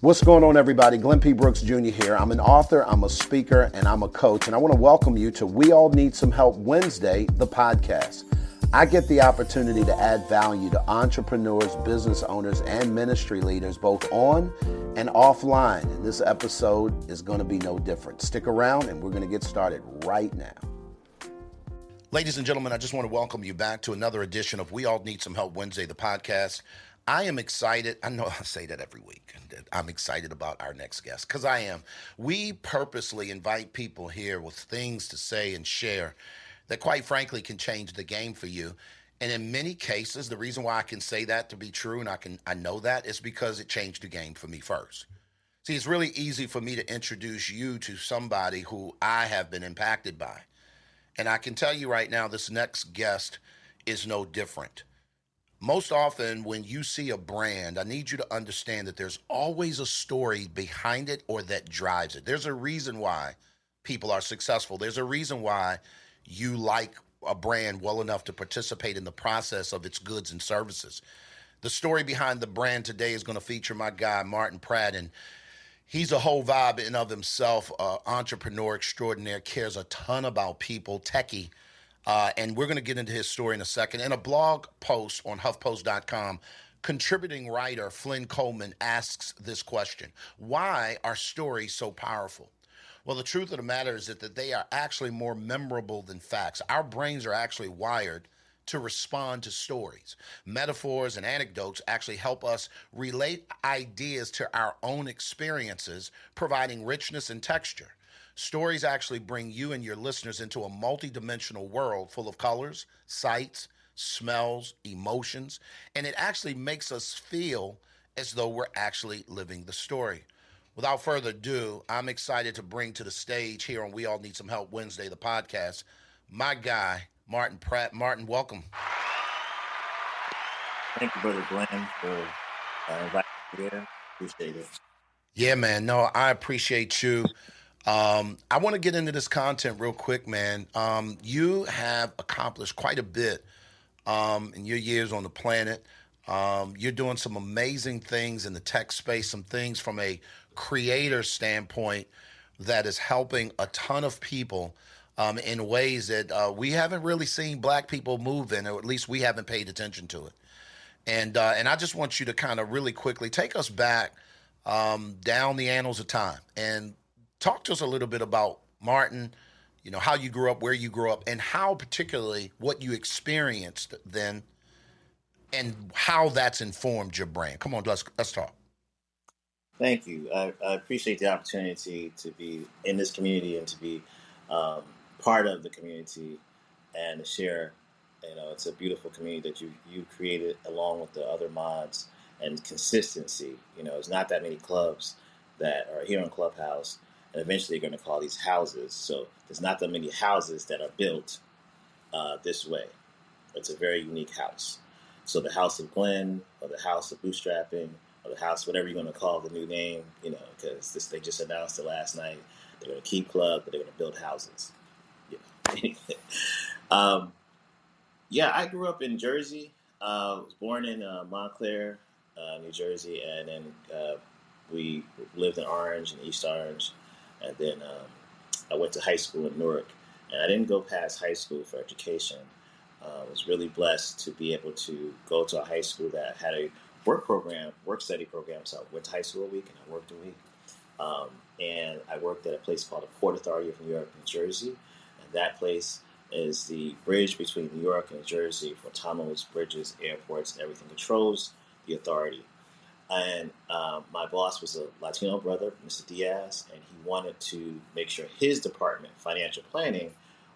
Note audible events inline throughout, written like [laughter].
What's going on, everybody? Glenn P. Brooks Jr. here. I'm an author, I'm a speaker, and I'm a coach. And I want to welcome you to We All Need Some Help Wednesday, the podcast. I get the opportunity to add value to entrepreneurs, business owners, and ministry leaders, both on and offline. And this episode is going to be no different. Stick around, and we're going to get started right now. Ladies and gentlemen, I just want to welcome you back to another edition of We All Need Some Help Wednesday, the podcast. I am excited. I know [laughs] I say that every week. I'm excited about our next guest because I am. We purposely invite people here with things to say and share that, quite frankly, can change the game for you. And in many cases, the reason why I can say that to be true and I can I know that is because it changed the game for me first. See, it's really easy for me to introduce you to somebody who I have been impacted by. And I can tell you right now, this next guest is no different most often when you see a brand, I need you to understand that there's always a story behind it or that drives it. There's a reason why people are successful. There's a reason why you like a brand well enough to participate in the process of its goods and services. The story behind the brand today is going to feature my guy Martin Pratt and he's a whole vibe in of himself, uh, entrepreneur extraordinaire, cares a ton about people, techie uh, and we're going to get into his story in a second. In a blog post on HuffPost.com, contributing writer Flynn Coleman asks this question Why are stories so powerful? Well, the truth of the matter is that, that they are actually more memorable than facts. Our brains are actually wired to respond to stories. Metaphors and anecdotes actually help us relate ideas to our own experiences, providing richness and texture. Stories actually bring you and your listeners into a multidimensional world full of colors, sights, smells, emotions, and it actually makes us feel as though we're actually living the story. Without further ado, I'm excited to bring to the stage here on We All Need Some Help Wednesday, the podcast, my guy, Martin Pratt. Martin, welcome. Thank you, Brother Glenn, for uh, inviting me here. Appreciate it. Yeah, man. No, I appreciate you. Um, I want to get into this content real quick, man. Um, you have accomplished quite a bit um, in your years on the planet. Um, you're doing some amazing things in the tech space, some things from a creator standpoint that is helping a ton of people um, in ways that uh, we haven't really seen black people move in, or at least we haven't paid attention to it. And uh, and I just want you to kind of really quickly take us back um, down the annals of time and talk to us a little bit about Martin, you know, how you grew up, where you grew up, and how particularly what you experienced then and how that's informed your brand. Come on, let's let's talk. Thank you. I, I appreciate the opportunity to be in this community and to be um, part of the community and to share. You know, it's a beautiful community that you you created along with the other mods and consistency. You know, it's not that many clubs that are here in Clubhouse and eventually they're going to call these houses. So there's not that many houses that are built uh, this way. It's a very unique house. So the House of Glenn, or the House of Bootstrapping, or the House, whatever you're going to call the new name, you know, because they just announced it last night. They're going to keep club, but they're going to build houses. Know. [laughs] um, yeah, I grew up in Jersey. Uh, I was born in uh, Montclair, uh, New Jersey, and then uh, we lived in Orange and East Orange. And then um, I went to high school in Newark. And I didn't go past high school for education. Uh, I was really blessed to be able to go to a high school that had a work program, work study program. So I went to high school a week and I worked a week. Um, and I worked at a place called the Port Authority of New York, New Jersey. And that place is the bridge between New York and New Jersey for tunnels, bridges, airports, everything controls the authority. And um, my boss was a Latino brother, Mr. Diaz, and he wanted to make sure his department, financial planning,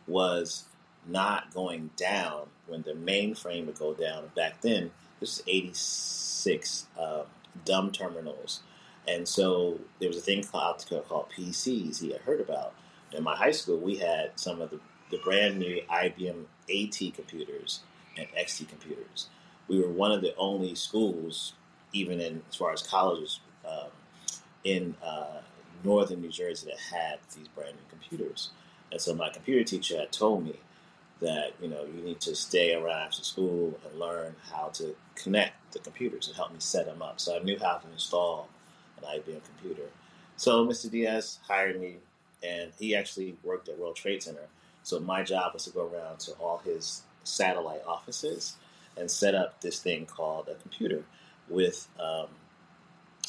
was not going down when the mainframe would go down. Back then, this is 86 um, dumb terminals. And so there was a thing called, called PCs he had heard about. In my high school, we had some of the, the brand new IBM AT computers and XT computers. We were one of the only schools even in as far as colleges um, in uh, northern New Jersey that had these brand new computers. And so my computer teacher had told me that you know you need to stay around after school and learn how to connect the computers and help me set them up. So I knew how to install an IBM computer. So Mr. Diaz hired me, and he actually worked at World Trade Center. So my job was to go around to all his satellite offices and set up this thing called a computer with um,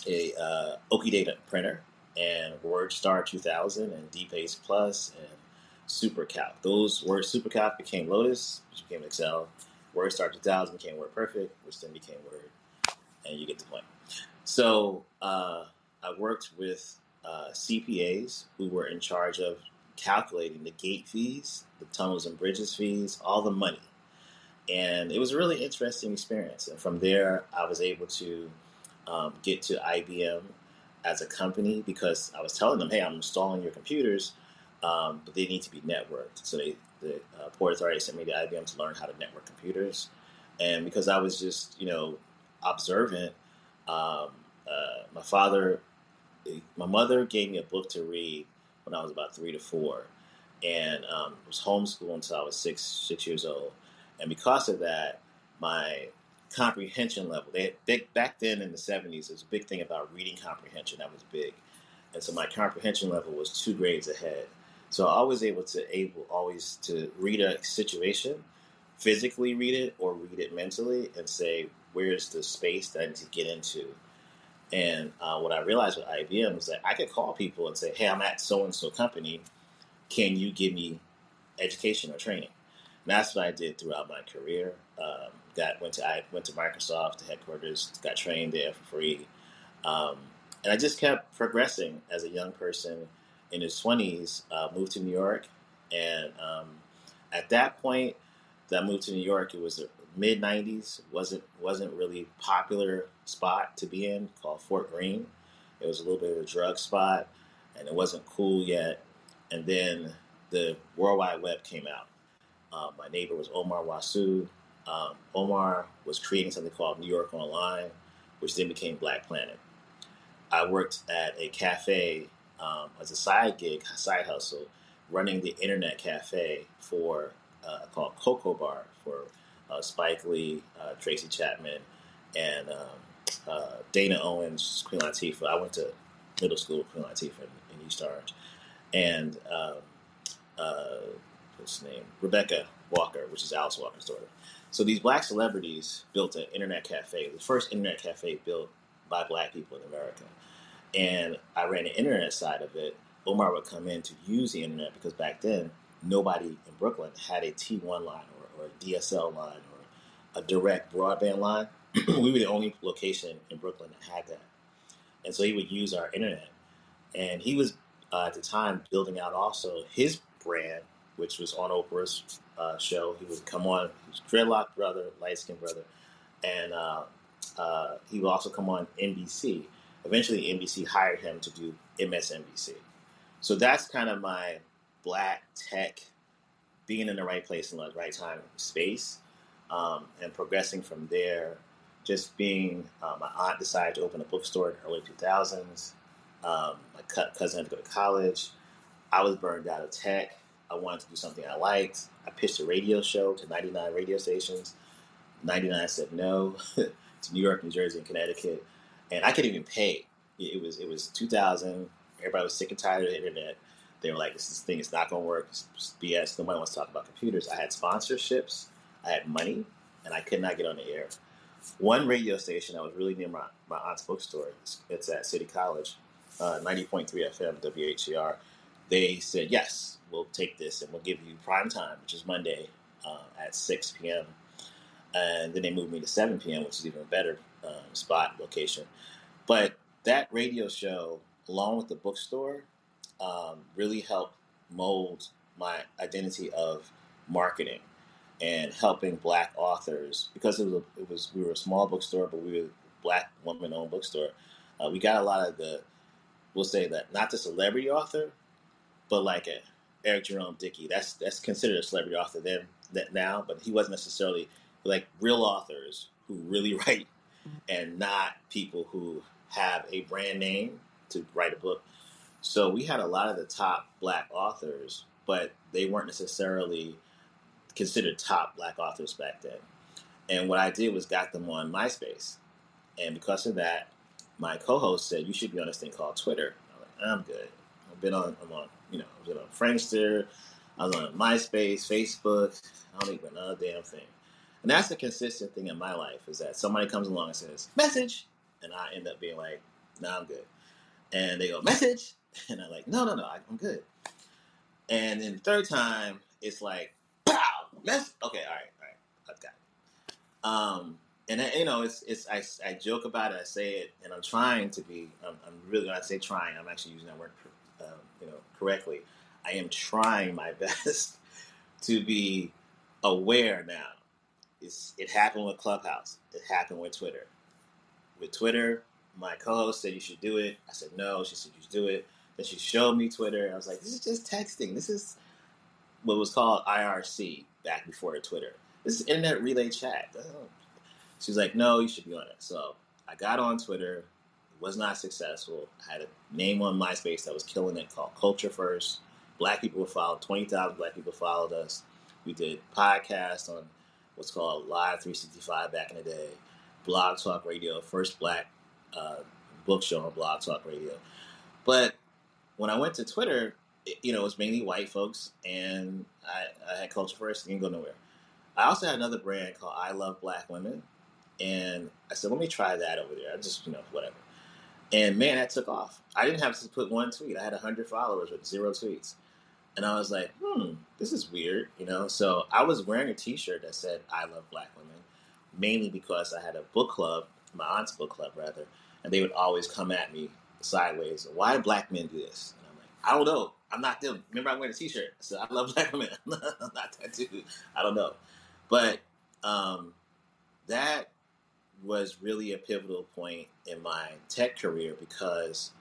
a uh, Okidata printer and WordStar 2000 and DBase Plus and SuperCalc. Those Word SuperCalc became Lotus, which became Excel. WordStar 2000 became WordPerfect, which then became Word, and you get the point. So uh, I worked with uh, CPAs who were in charge of calculating the gate fees, the tunnels and bridges fees, all the money. And it was a really interesting experience. And from there, I was able to um, get to IBM as a company because I was telling them, hey, I'm installing your computers, um, but they need to be networked. So they, the uh, Port Authority sent me to IBM to learn how to network computers. And because I was just, you know, observant, um, uh, my father, my mother gave me a book to read when I was about three to four, and um, was homeschooled until I was six six years old. And because of that, my comprehension level. They had big back then in the seventies. There was a big thing about reading comprehension that was big, and so my comprehension level was two grades ahead. So I was able to able always to read a situation, physically read it or read it mentally, and say where's the space that I need to get into. And uh, what I realized with IBM was that I could call people and say, "Hey, I'm at so and so company. Can you give me education or training?" That's what I did throughout my career. Um, got went to I went to Microsoft, headquarters, got trained there for free, um, and I just kept progressing as a young person in his twenties. Uh, moved to New York, and um, at that point, that moved to New York, it was the mid '90s. wasn't wasn't really popular spot to be in called Fort Greene. It was a little bit of a drug spot, and it wasn't cool yet. And then the World Wide Web came out. Uh, my neighbor was Omar Wasow, um, Omar was creating something called New York Online, which then became Black Planet. I worked at a cafe um, as a side gig, side hustle, running the internet cafe for uh, called Cocoa Bar for uh, Spike Lee, uh, Tracy Chapman, and um, uh, Dana Owens, Queen Latifah. I went to middle school with Queen Latifah in, in East Orange, and um, uh, what's his name? Rebecca Walker, which is Alice Walker's daughter. So these black celebrities built an internet cafe, the first internet cafe built by black people in America. And I ran the internet side of it. Omar would come in to use the internet because back then nobody in Brooklyn had a T1 line or, or a DSL line or a direct broadband line. [clears throat] we were the only location in Brooklyn that had that. And so he would use our internet. And he was uh, at the time building out also his brand which was on Oprah's uh, show. He would come on, was dreadlock brother, light skinned brother, and uh, uh, he would also come on NBC. Eventually, NBC hired him to do MSNBC. So that's kind of my black tech being in the right place in the right time space, um, and progressing from there. Just being, uh, my aunt decided to open a bookstore in the early 2000s. Um, my cousin had to go to college. I was burned out of tech I wanted to do something I liked. I pitched a radio show to 99 radio stations. 99 said no [laughs] to New York, New Jersey, and Connecticut, and I couldn't even pay. It was it was 2000. Everybody was sick and tired of the internet. They were like, "This thing is not going to work. It's BS. Nobody wants to talk about computers." I had sponsorships. I had money, and I could not get on the air. One radio station that was really near my, my aunt's bookstore. It's, at City College, uh, 90.3 FM WHCR. They said yes we'll take this and we'll give you prime time, which is Monday uh, at 6 p.m. And then they moved me to 7 p.m., which is even a better um, spot location. But that radio show, along with the bookstore, um, really helped mold my identity of marketing and helping black authors because it was, a, it was we were a small bookstore, but we were black woman-owned bookstore. Uh, we got a lot of the we'll say that not the celebrity author, but like a Eric Jerome Dickey. That's that's considered a celebrity author then that now, but he wasn't necessarily like real authors who really [laughs] write and not people who have a brand name to write a book. So we had a lot of the top black authors, but they weren't necessarily considered top black authors back then. And what I did was got them on MySpace. And because of that, my co-host said you should be on this thing called Twitter. I'm like, I'm good. I've been on. I'm on. You know, I was on Friendster. I was on MySpace, Facebook. I don't even another damn thing. And that's a consistent thing in my life is that somebody comes along and says message, and I end up being like, "Nah, I'm good." And they go message, [laughs] and I'm like, "No, no, no, I'm good." And then the third time, it's like, "Pow, mess." Okay, all right, all right, I've got it. Um, and you know, it's it's I, I joke about it, I say it, and I'm trying to be. I'm, I'm really when I say trying, I'm actually using that word, you know, correctly. I am trying my [laughs] best to be aware now. It's, it happened with Clubhouse. It happened with Twitter. With Twitter, my co-host said you should do it. I said no. She said you should do it. Then she showed me Twitter. I was like, this is just texting. This is what was called IRC back before Twitter. This is Internet Relay Chat. She was like, no, you should be on it. So I got on Twitter. Was not successful. I had a name on MySpace that was killing it called Culture First. Black people were followed. 20,000 black people followed us. We did podcasts on what's called Live 365 back in the day. Blog Talk Radio, first black uh, book show on Blog Talk Radio. But when I went to Twitter, it, you know, it was mainly white folks, and I, I had Culture First. Didn't go nowhere. I also had another brand called I Love Black Women, and I said, let me try that over there. I just, you know, whatever. And man, that took off. I didn't have to put one tweet. I had 100 followers with zero tweets. And I was like, hmm, this is weird, you know? So I was wearing a t shirt that said, I love black women, mainly because I had a book club, my aunt's book club, rather, and they would always come at me sideways. Why do black men do this? And I'm like, I don't know. I'm not them. Remember, I'm wearing a t shirt. [laughs] So I love black women. [laughs] I'm not that dude. I don't know. But um, that was really a pivotal point in my tech career because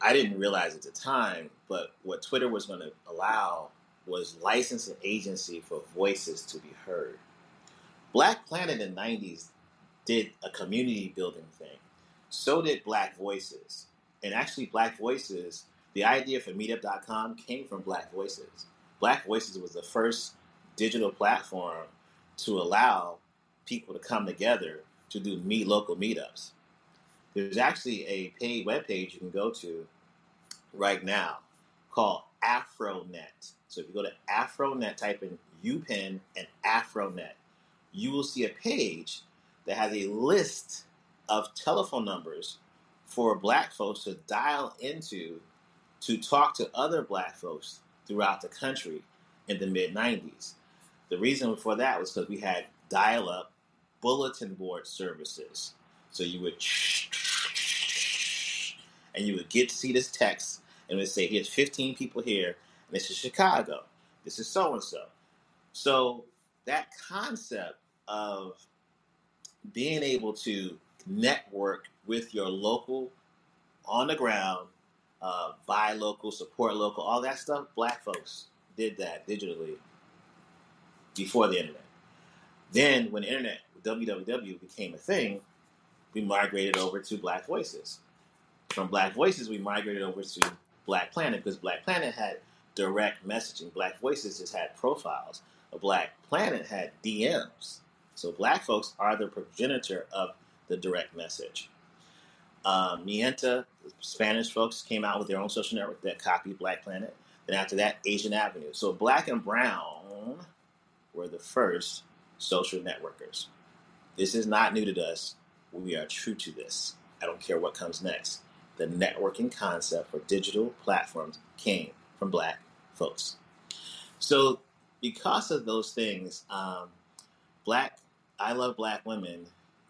I didn't realize at the time, but what Twitter was going to allow was license and agency for voices to be heard. Black Planet in the 90s did a community building thing. So did Black Voices. And actually, Black Voices, the idea for meetup.com came from Black Voices. Black Voices was the first digital platform to allow people to come together to do meet local meetups. There's actually a paid webpage you can go to right now called Afronet. So if you go to Afronet, type in UPenn and Afronet, you will see a page that has a list of telephone numbers for black folks to dial into to talk to other black folks throughout the country in the mid 90s. The reason for that was because we had dial up bulletin board services. So you would and you would get to see this text and it would say here's 15 people here and this is Chicago. This is so and so. So that concept of being able to network with your local on the ground, uh, buy local, support local, all that stuff, black folks did that digitally before the internet. Then when the internet WWW became a thing, we migrated over to Black Voices. From Black Voices, we migrated over to Black Planet because Black Planet had direct messaging. Black Voices just had profiles. A Black Planet had DMs. So black folks are the progenitor of the direct message. Um, MiGente, Spanish folks, came out with their own social network that copied Black Planet. Then after that, Asian Avenue. So black and brown were the first social networkers. This is not new to us. We are true to this. I don't care what comes next. The networking concept for digital platforms came from black folks. So, because of those things, um, black, I love black women,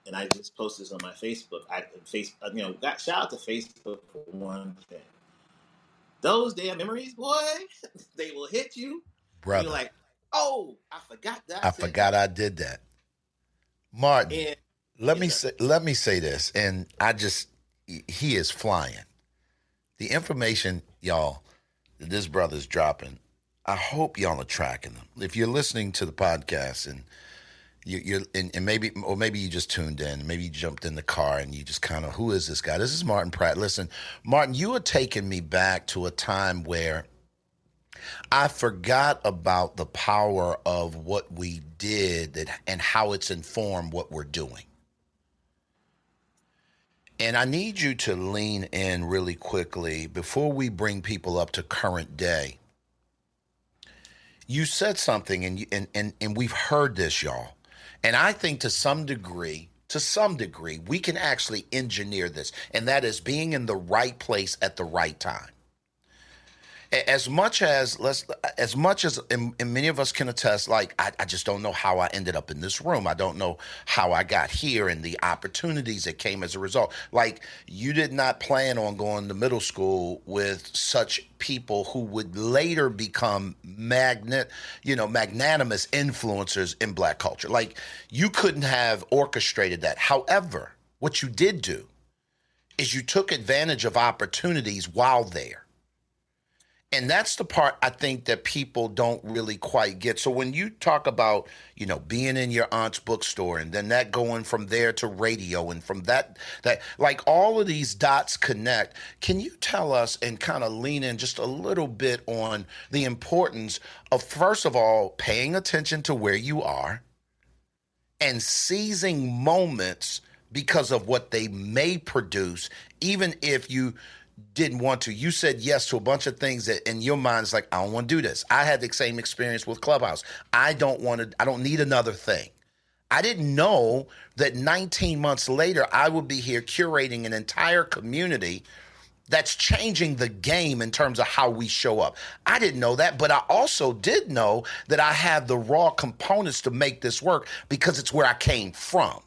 and I just posted this on my Facebook. I face, uh, you know, got shout out to Facebook for one thing. Those damn memories, boy, [laughs] they will hit you. Brother. You're like, oh, I forgot that. I forgot I did that. Martin, and, let me say let me say this, and I just he is flying. The information, y'all, that this brother's dropping. I hope y'all are tracking them. If you're listening to the podcast and you, are and, and, maybe or maybe you just tuned in, maybe you jumped in the car and you just kind of who is this guy? This is Martin Pratt. Listen, Martin, you are taking me back to a time where I forgot about the power of what we did and how it's informed what we're doing. And I need you to lean in really quickly before we bring people up to current day. You said something, and, you, and, and, and we've heard this, y'all. And I think to some degree, to some degree, we can actually engineer this, and that is being in the right place at the right time as much as let's as much as and, and many of us can attest like I, I, just don't know how i ended up in this room. I don't know how i got here and the opportunities that came as a result. Like you did not plan on going to middle school with such people who would later become magnet you know magnanimous influencers in black culture. Like you couldn't have orchestrated that. However what you did do is you took advantage of opportunities while there and that's the part I think that people don't really quite get. So when you talk about, you know, being in your aunt's bookstore and then that going from there to radio and from that that like all of these dots connect, can you tell us and kind of lean in just a little bit on the importance of first of all paying attention to where you are and seizing moments because of what they may produce even if you didn't want to. You said yes to a bunch of things that in your mind is like, I don't want to do this. I had the same experience with Clubhouse. I don't want to, I don't need another thing. I didn't know that 19 months later, I would be here curating an entire community that's changing the game in terms of how we show up. I didn't know that, but I also did know that I have the raw components to make this work because it's where I came from.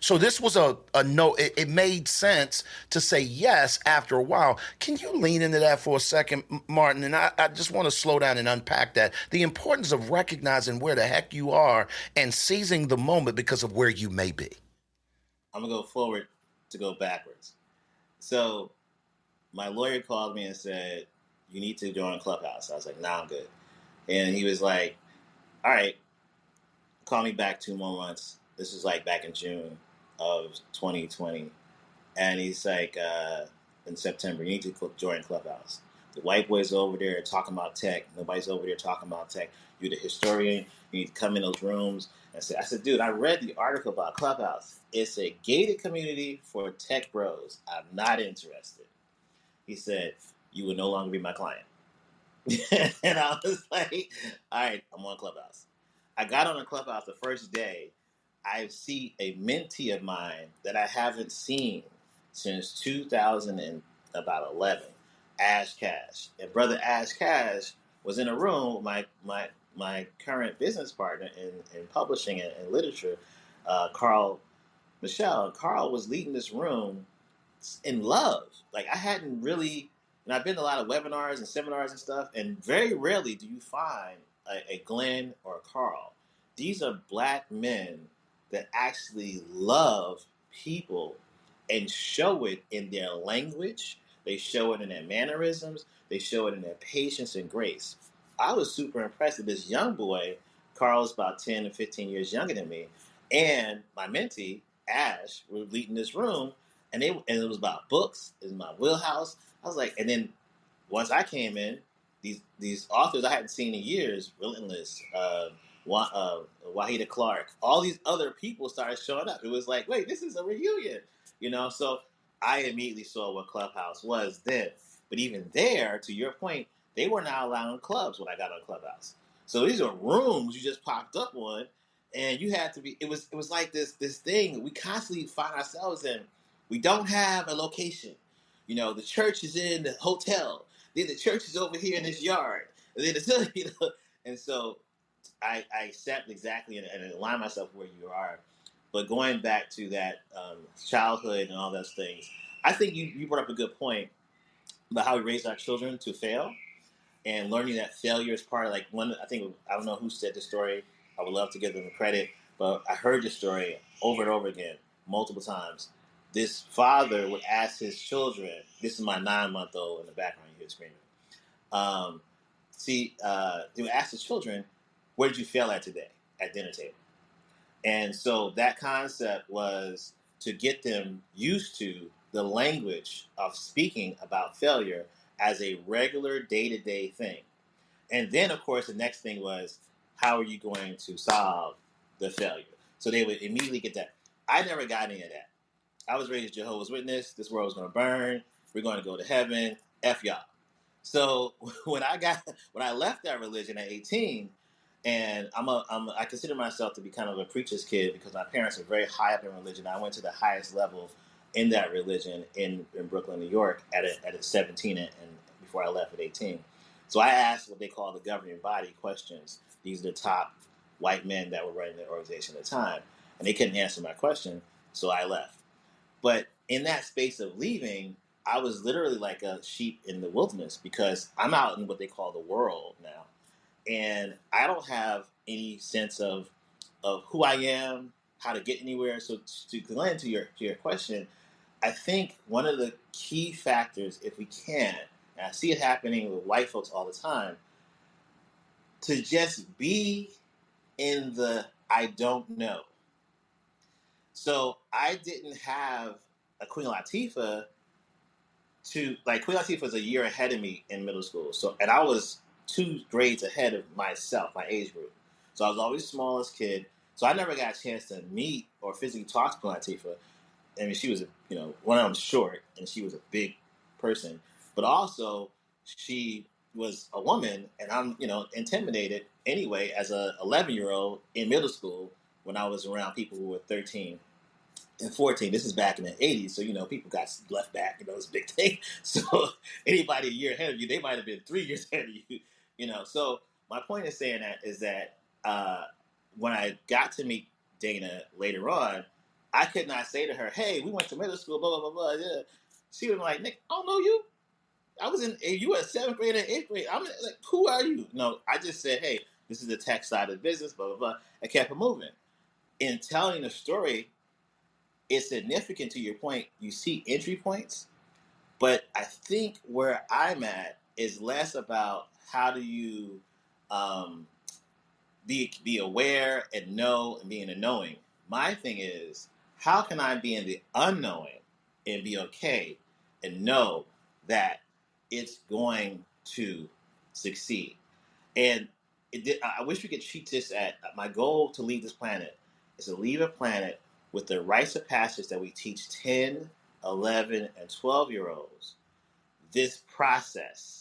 So this was a, a no, it, it, made sense to say yes after a while. Can you lean into that for a second, Martin? And I, I just want to slow down and unpack that. The importance of recognizing where the heck you are and seizing the moment because of where you may be. I'm going to go forward to go backwards. So my lawyer called me and said, You need to join Clubhouse. I was like, Nah, I'm good. And he was like, All right, call me back two more months. This was like back in June of 2020, and he's like, uh, in September, you need to join Clubhouse. The white boys over there talking about tech. Nobody's over there talking about tech. You're the historian. You need to come in those rooms and say, I said, dude, I read the article about Clubhouse. It's a gated community for tech bros. I'm not interested. He said, you will no longer be my client. [laughs] and I was like, all right, I'm on Clubhouse. I got on a Clubhouse the first day I see a mentee of mine that I haven't seen since 2000 and about 11, Ash Cash. And brother Ash Cash was in a room with my my my current business partner in, in publishing and, literature, uh, Carl Michelle. Carl was leading this room in love. Like I hadn't really, and I've been to a lot of webinars and seminars and stuff, and very rarely do you find a, a Glenn or a Carl. These are black men that actually love people and show it in their language. They show it in their mannerisms. They show it in their patience and grace. I was super impressed with this young boy. Carl's about 10 or 15 years younger than me. And my mentee, Ash, were leading this room. And, they, and it was about books. It was my wheelhouse. I was like, and then once I came in, these these authors I hadn't seen in years, Relentless, uh, uh, Wahida Clark, all these other people started showing up. It was like, wait, this is a reunion, you know. So I immediately saw what Clubhouse was then. But even there, to your point, they were not allowing clubs when I got on Clubhouse. So these are rooms you just popped up on, and you had to be. It was it was like this this thing we constantly find ourselves in. We don't have a location. You know, the church is in the hotel. Then the church is over here in this yard. And then it's, [laughs] you know, and so I, I accept exactly and, and align myself where you are. But going back to that um, childhood and all those things, I think you, you brought up a good point about how we raise our children to fail and learning that failure is part of like one. I think I don't know who said the story. I would love to give them the credit, but I heard the story over and over again, multiple times. This father would ask his children. This is my nine month old in the background. You hear screaming. Um, see, uh, they would ask the children, where did you fail at today at dinner table? And so that concept was to get them used to the language of speaking about failure as a regular day to day thing. And then, of course, the next thing was how are you going to solve the failure? So they would immediately get that. I never got any of that. I was raised Jehovah's Witness. This world was going to burn. We're going to go to heaven. F y'all. So [laughs] when I got when I left that religion at 18, and I'm a, I'm consider myself to be kind of a preacher's kid because my parents are very high up in religion. I went to the highest level in that religion in, in Brooklyn, New York, at a, at a 17 and, and before I left at 18. So I asked what they call the governing body questions. These are the top white men that were running the organization at the time, and they couldn't answer my question, so I left. But in that space of leaving, I was literally like a sheep in the wilderness because I'm out in what they call the world now, and I don't have any sense of of who I am, how to get anywhere. So to Glenn, to your to your question, I think one of the key factors, if we can, and I see it happening with white folks all the time, to just be in the I don't know. So I didn't have a Queen Latifah to like Queen Latifah was a year ahead of me in middle school. So and I was two grades ahead of myself, my age group. So I was always the smallest kid. So I never got a chance to meet or physically talk to Queen Latifah. I mean, she was a you know one of them short, and she was a big person, but also she was a woman, and I'm you know intimidated anyway as a 11 year old in middle school when I was around people who were 13 and 14. This is back in the 80s, so you know people got left back. You know, it was a big [laughs] thing. So anybody a year ahead of you, they might have been three years ahead of you. You know, so my point in saying that is that uh, when I got to meet Dana later on, I could not say to her, "Hey, we went to middle school." Blah blah blah blah. Yeah. She was like, "Nick, I don't know you. I was in. You were seventh grade and eighth grade. I'm like, who are you?" No, I just said, "Hey, this is the tech side of the business." Blah blah blah. I kept it moving. In telling the story, it's significant to your point. You see entry points, but I think where I'm at is less about how do you um, be be aware and know and be in the knowing. My thing is how can I be in the unknowing and be okay and know that it's going to succeed? And did, I wish we could treat this at my goal to leave this planet is to leave a planet with the rites of passage that we teach 10, 11, and 12 year olds this process.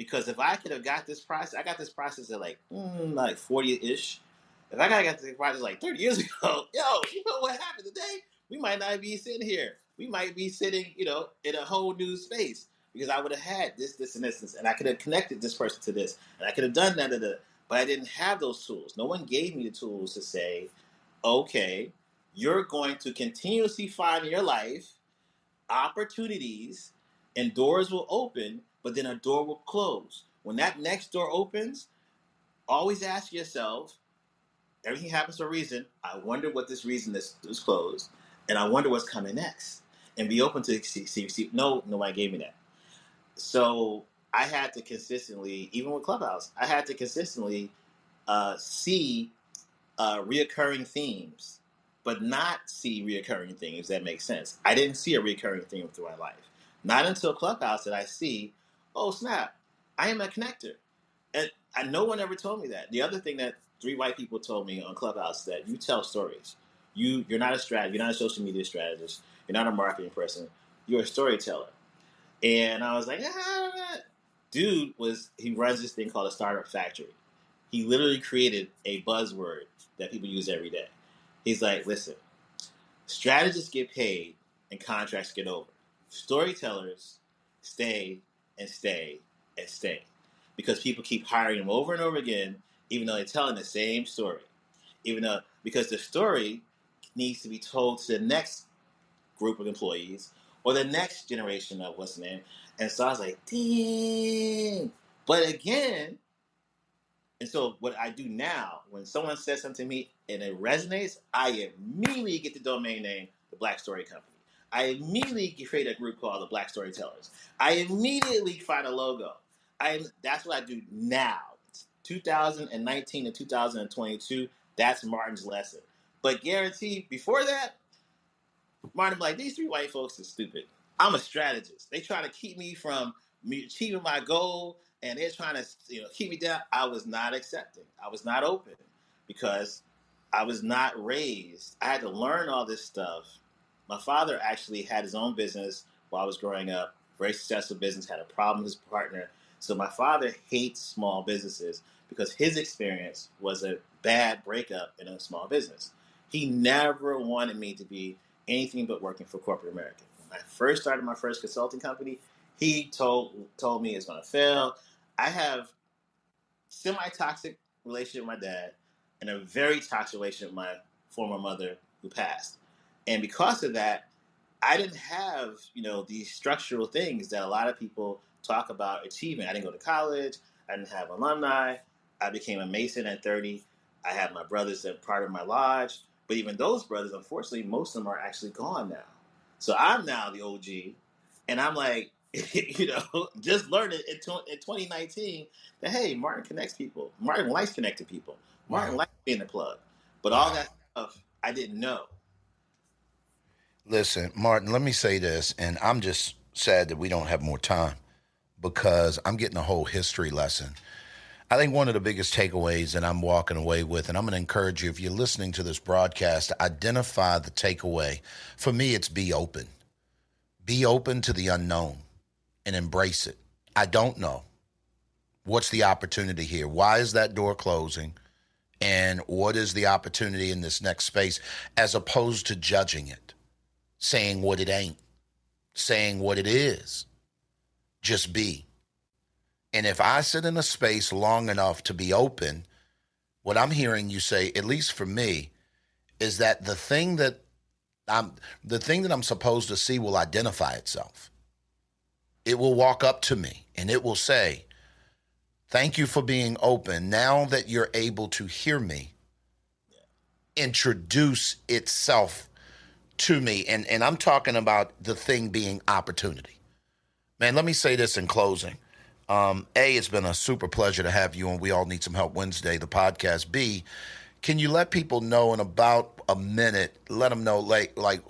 Because if I could have got this process, I got this process at like mm, like 40 ish. If I got this process like 30 years [laughs] ago, yo, you know what happened today? We might not be sitting here. We might be sitting, you know, in a whole new space because I would have had this, this, and this, and I could have connected this person to this, and I could have done that, but I didn't have those tools. No one gave me the tools to say, okay, you're going to continuously find in your life opportunities and doors will open, but then a door will close. When that next door opens, always ask yourself, everything happens for a reason. I wonder what this reason is, is closed, and I wonder what's coming next. And be open to see, see, see. No, nobody gave me that. So I had to consistently, even with Clubhouse, I had to consistently uh, see uh, reoccurring themes but not see reoccurring themes that makes sense. I didn't see a recurring theme through my life. Not until Clubhouse did I see, oh snap, I am a connector. And, and no one ever told me that. The other thing that three white people told me on Clubhouse is that you tell stories. You you're not a strategist, you're not a social media strategist, you're not a marketing person, you're a storyteller. And I was like, ah, dude was he runs this thing called a startup factory. He literally created a buzzword that people use every day. He's like, listen, strategists get paid and contracts get over. Storytellers stay and stay and stay because people keep hiring them over and over again, even though they're telling the same story. Even though, because the story needs to be told to the next group of employees or the next generation of what's the name. And so I was like, dang. But again, and so what I do now, when someone says something to me and it resonates, I immediately get the domain name, the Black Story Company. I immediately create a group called the Black Storytellers. I immediately find a logo. I that's what I do now. 2019 to 2022. That's Martin's lesson. But guarantee before that, Martin like these three white folks are stupid. I'm a strategist. They try to keep me from achieving my goal and they're trying to you know keep me down. I was not accepting. I was not open because I was not raised. I had to learn all this stuff My father actually had his own business while I was growing up, very successful business, had a problem with his partner. So my father hates small businesses because his experience was a bad breakup in a small business. He never wanted me to be anything but working for corporate America. When I first started my first consulting company, he told told me it's going to fail. I have semi toxic relationship with my dad and a very toxic relationship with my former mother who passed. And because of that, I didn't have, you know, these structural things that a lot of people talk about achieving. I didn't go to college. I didn't have alumni. I became a Mason at 30. I had my brothers that part of my lodge. But even those brothers, unfortunately, most of them are actually gone now. So I'm now the OG. And I'm like, [laughs] you know, just learned it in, in 2019 that, hey, Martin connects people. Martin likes connecting people. Martin wow. likes being a plug. But all that stuff I didn't know. Listen, Martin, let me say this, and I'm just sad that we don't have more time because I'm getting a whole history lesson. I think one of the biggest takeaways that I'm walking away with, and I'm going to encourage you, if you're listening to this broadcast, identify the takeaway. For me, it's be open. Be open to the unknown and embrace it. I don't know. What's the opportunity here? Why is that door closing? And what is the opportunity in this next space as opposed to judging it, saying what it ain't, saying what it is? Just be. And if I sit in a space long enough to be open, what I'm hearing you say, at least for me, is that the thing that I'm the thing that I'm supposed to see will identify itself. It will walk up to me and it will say, Thank you for being open. Now that you're able to hear me, introduce itself to me. And, and I'm talking about the thing being opportunity. Man, let me say this in closing. Um, a, it's been a super pleasure to have you on We All Need Some Help Wednesday, the podcast. B, can you let people know in about a minute, let them know, like, like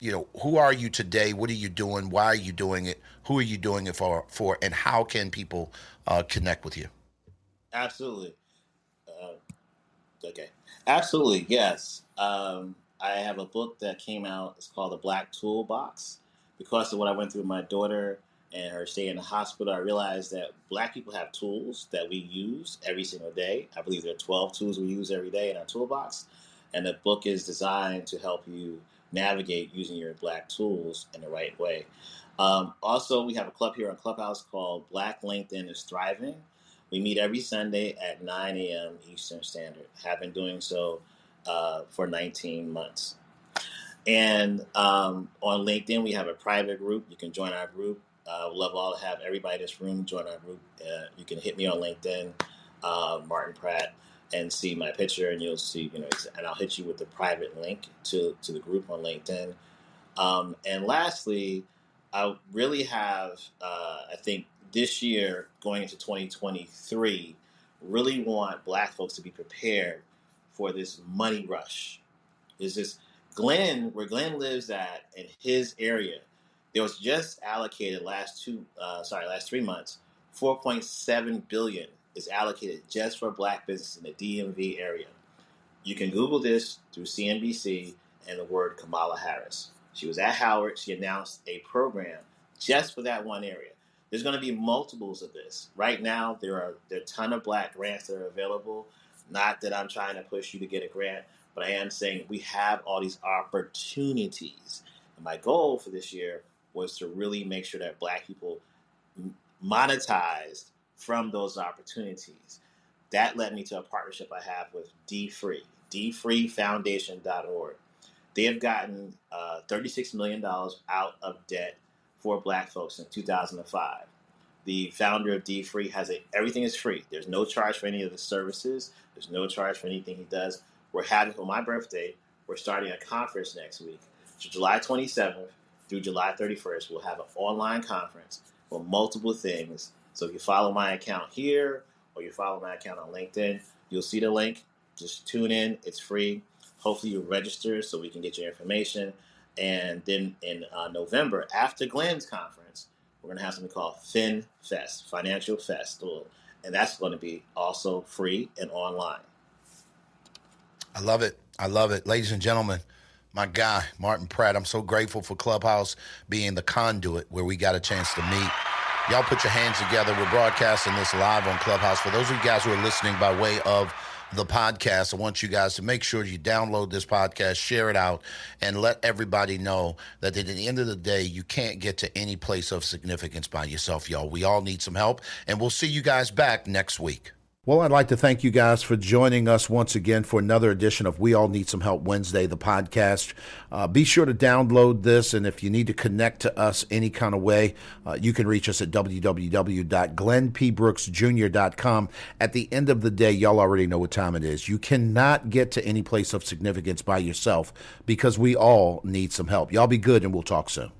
you know, who are you today? What are you doing? Why are you doing it? Who are you doing it for? For and how can people uh, connect with you? Absolutely. Uh, okay. Absolutely. Yes. Um, I have a book that came out. It's called The Black Toolbox. Because of what I went through with my daughter and her stay in the hospital, I realized that black people have tools that we use every single day. I believe there are 12 tools we use every day in our toolbox. And the book is designed to help you navigate using your black tools in the right way. Um, also, we have a club here on Clubhouse called Black LinkedIn is Thriving. We meet every Sunday at 9 a.m. Eastern Standard. Have been doing so uh, for 19 months. And um, on LinkedIn, we have a private group. You can join our group. Uh, love all to have everybody in this room join our group. Uh, you can hit me on LinkedIn, uh, Martin Pratt and see my picture, and you'll see, you know, and I'll hit you with the private link to to the group on LinkedIn. Um, and lastly, I really have, uh, I think this year going into 2023, really want Black folks to be prepared for this money rush. Is this Glenn, where Glenn lives at in his area? There was just allocated last two, uh, sorry, last three months, 4.7 billion is allocated just for black business in the DMV area. You can Google this through CNBC and the word Kamala Harris. She was at Howard. She announced a program just for that one area. There's going to be multiples of this. Right now, there are there are a ton of black grants that are available. Not that I'm trying to push you to get a grant, but I am saying we have all these opportunities. And my goal for this year was to really make sure that black people monetized from those opportunities. That led me to a partnership I have with DFree, dfreefoundation.org. They have gotten uh, $36 million out of debt for black folks in 2005. The founder of DFree has a everything is free. There's no charge for any of the services. There's no charge for anything he does. We're having for my birthday. We're starting a conference next week, so July 27th through July 31st. We'll have an online conference for multiple things so if you follow my account here or you follow my account on LinkedIn, you'll see the link. Just tune in. It's free. Hopefully you register so we can get your information. And then in uh, November, after Glenn's conference, we're going to have something called Fin Fest, Financial Festival. And that's going to be also free and online. I love it. I love it. Ladies and gentlemen, my guy, Martin Pratt. I'm so grateful for Clubhouse being the conduit where we got a chance to meet. Y'all put your hands together. We're broadcasting this live on Clubhouse. For those of you guys who are listening by way of the podcast, I want you guys to make sure you download this podcast, share it out, and let everybody know that at the end of the day, you can't get to any place of significance by yourself, y'all. We all need some help, and we'll see you guys back next week. Well, I'd like to thank you guys for joining us once again for another edition of We All Need Some Help Wednesday, the podcast. Uh, be sure to download this, and if you need to connect to us any kind of way, uh, you can reach us at www.glennpbrooksjr.com. At the end of the day, y'all already know what time it is. You cannot get to any place of significance by yourself because we all need some help. Y'all be good, and we'll talk soon.